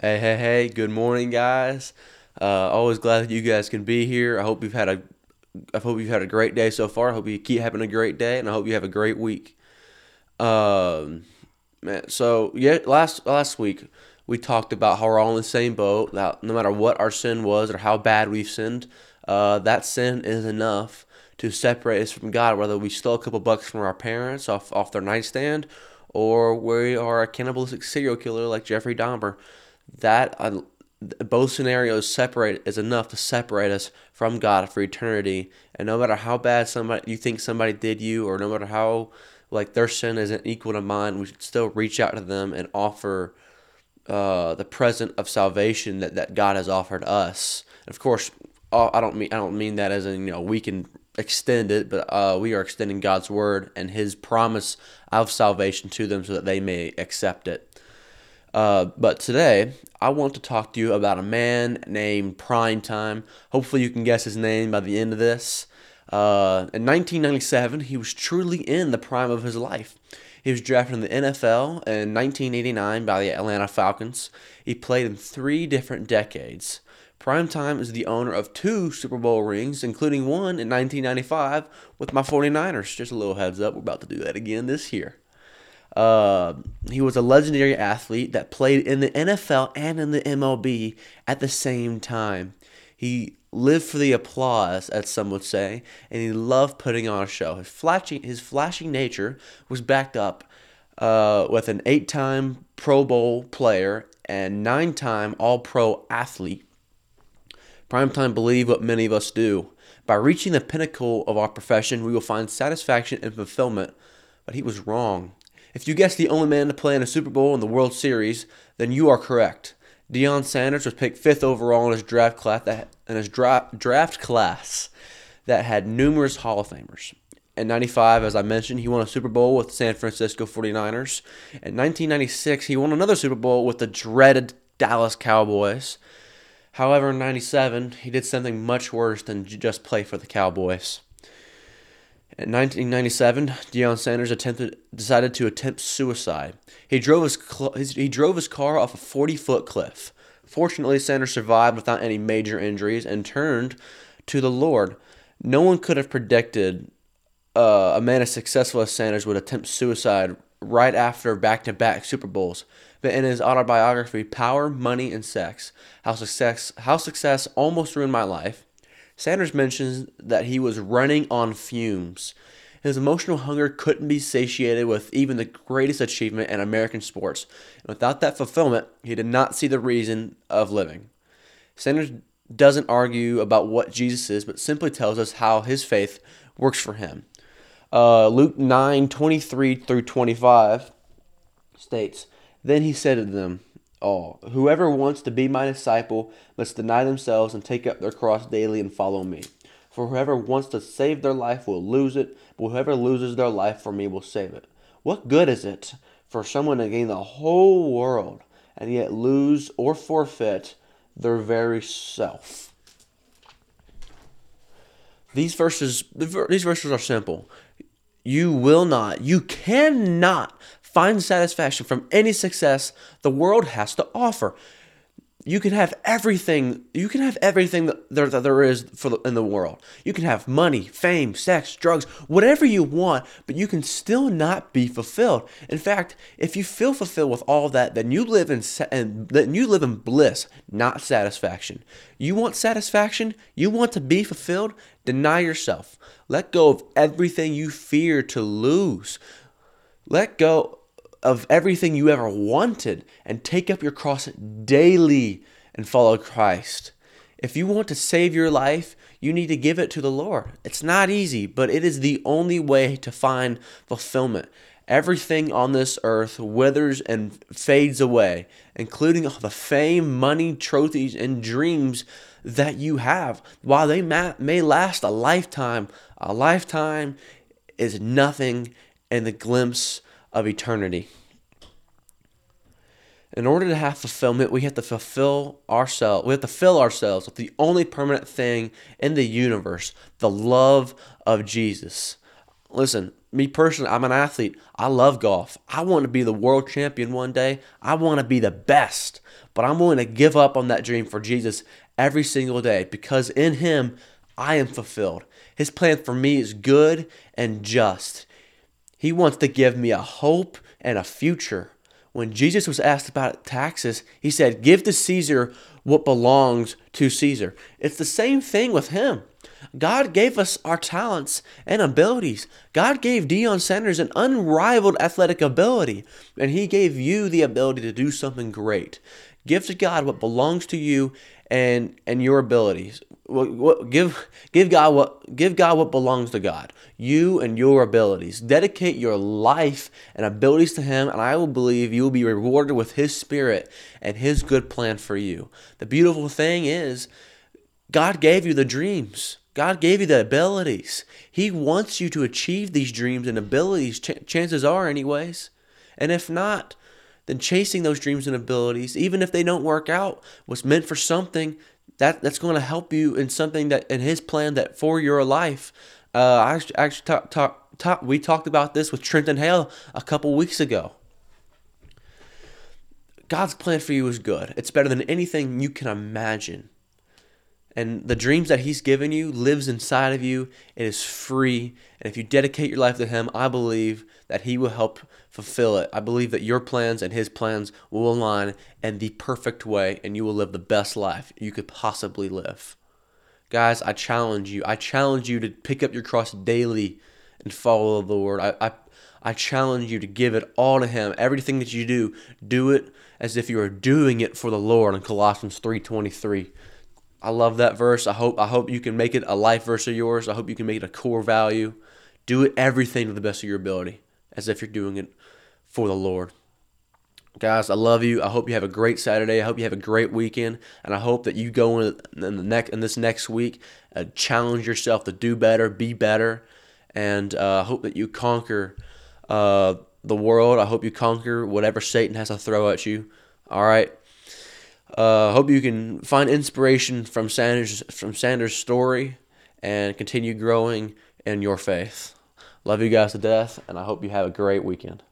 Hey, hey, hey, good morning, guys. Uh, always glad that you guys can be here. I hope you've had a I hope you've had a great day so far. I hope you keep having a great day, and I hope you have a great week. Um, man, so yeah, last last week we talked about how we're all in the same boat. That no matter what our sin was or how bad we've sinned, uh, that sin is enough to separate us from God. Whether we stole a couple bucks from our parents off off their nightstand, or we are a cannibalistic serial killer like Jeffrey Dahmer that uh, both scenarios separate is enough to separate us from God for eternity. And no matter how bad somebody you think somebody did you, or no matter how like their sin isn't equal to mine, we should still reach out to them and offer uh, the present of salvation that, that God has offered us. And of course, uh, I don't mean I don't mean that as in you know we can extend it, but uh, we are extending God's word and His promise of salvation to them so that they may accept it. Uh, but today, I want to talk to you about a man named Primetime. Hopefully, you can guess his name by the end of this. Uh, in 1997, he was truly in the prime of his life. He was drafted in the NFL in 1989 by the Atlanta Falcons. He played in three different decades. Primetime is the owner of two Super Bowl rings, including one in 1995 with my 49ers. Just a little heads up, we're about to do that again this year. Uh, he was a legendary athlete that played in the NFL and in the MLB at the same time. He lived for the applause, as some would say, and he loved putting on a show. His flashing, his flashy nature was backed up uh, with an eight-time Pro Bowl player and nine-time All-Pro athlete. Primetime believed what many of us do. By reaching the pinnacle of our profession, we will find satisfaction and fulfillment. But he was wrong. If you guessed the only man to play in a Super Bowl in the World Series, then you are correct. Deion Sanders was picked fifth overall in his draft class that in his dra- draft class that had numerous Hall of Famers. In 95, as I mentioned, he won a Super Bowl with the San Francisco 49ers. In 1996, he won another Super Bowl with the dreaded Dallas Cowboys. However, in 97, he did something much worse than just play for the Cowboys. In 1997, Deion Sanders attempted, decided to attempt suicide. He drove his, his he drove his car off a 40 foot cliff. Fortunately, Sanders survived without any major injuries and turned to the Lord. No one could have predicted uh, a man as successful as Sanders would attempt suicide right after back to back Super Bowls. But in his autobiography, Power, Money, and Sex, How Success, How Success Almost Ruined My Life, Sanders mentions that he was running on fumes. His emotional hunger couldn't be satiated with even the greatest achievement in American sports. And without that fulfillment, he did not see the reason of living. Sanders doesn't argue about what Jesus is, but simply tells us how his faith works for him. Uh, Luke 9 23 through 25 states, Then he said to them, all. Whoever wants to be my disciple must deny themselves and take up their cross daily and follow me. For whoever wants to save their life will lose it, but whoever loses their life for me will save it. What good is it for someone to gain the whole world and yet lose or forfeit their very self? These verses, these verses are simple. You will not, you cannot find satisfaction from any success the world has to offer. You can have everything. You can have everything that there, that there is for the, in the world. You can have money, fame, sex, drugs, whatever you want, but you can still not be fulfilled. In fact, if you feel fulfilled with all that, then you live in and then you live in bliss, not satisfaction. You want satisfaction. You want to be fulfilled. Deny yourself. Let go of everything you fear to lose. Let go of everything you ever wanted and take up your cross daily and follow Christ. If you want to save your life, you need to give it to the Lord. It's not easy, but it is the only way to find fulfillment. Everything on this earth withers and fades away, including all the fame, money, trophies, and dreams that you have. While they may last a lifetime, a lifetime is nothing in the glimpse of eternity. In order to have fulfillment, we have to fulfill ourselves. We have to fill ourselves with the only permanent thing in the universe, the love of Jesus. listen, me personally, I'm an athlete. I love golf. I want to be the world champion one day. I want to be the best. But I'm willing to give up on that dream for Jesus every single day because in Him, I am fulfilled. His plan for me is good and just. He wants to give me a hope and a future. When Jesus was asked about taxes, he said, Give to Caesar what belongs to Caesar. It's the same thing with him. God gave us our talents and abilities. God gave Deion Sanders an unrivaled athletic ability, and He gave you the ability to do something great. Give to God what belongs to you and and your abilities. Give give God what give God what belongs to God. You and your abilities. Dedicate your life and abilities to Him, and I will believe you will be rewarded with His Spirit and His good plan for you. The beautiful thing is, God gave you the dreams. God gave you the abilities. He wants you to achieve these dreams and abilities. Ch- chances are, anyways. And if not, then chasing those dreams and abilities, even if they don't work out, was meant for something that that's going to help you in something that in His plan that for your life. Uh, I actually talk, talk, talk, we talked about this with Trenton Hale a couple weeks ago. God's plan for you is good. It's better than anything you can imagine. And the dreams that He's given you lives inside of you. It is free. And if you dedicate your life to Him, I believe that He will help fulfill it. I believe that your plans and His plans will align in the perfect way, and you will live the best life you could possibly live. Guys, I challenge you. I challenge you to pick up your cross daily and follow the Lord. I, I, I challenge you to give it all to Him. Everything that you do, do it as if you are doing it for the Lord in Colossians 3.23. I love that verse. I hope I hope you can make it a life verse of yours. I hope you can make it a core value. Do it everything to the best of your ability, as if you're doing it for the Lord. Guys, I love you. I hope you have a great Saturday. I hope you have a great weekend, and I hope that you go in, the next in this next week, uh, challenge yourself to do better, be better, and uh, I hope that you conquer uh, the world. I hope you conquer whatever Satan has to throw at you. All right. Uh, hope you can find inspiration from Sanders from Sanders' story and continue growing in your faith. Love you guys to death, and I hope you have a great weekend.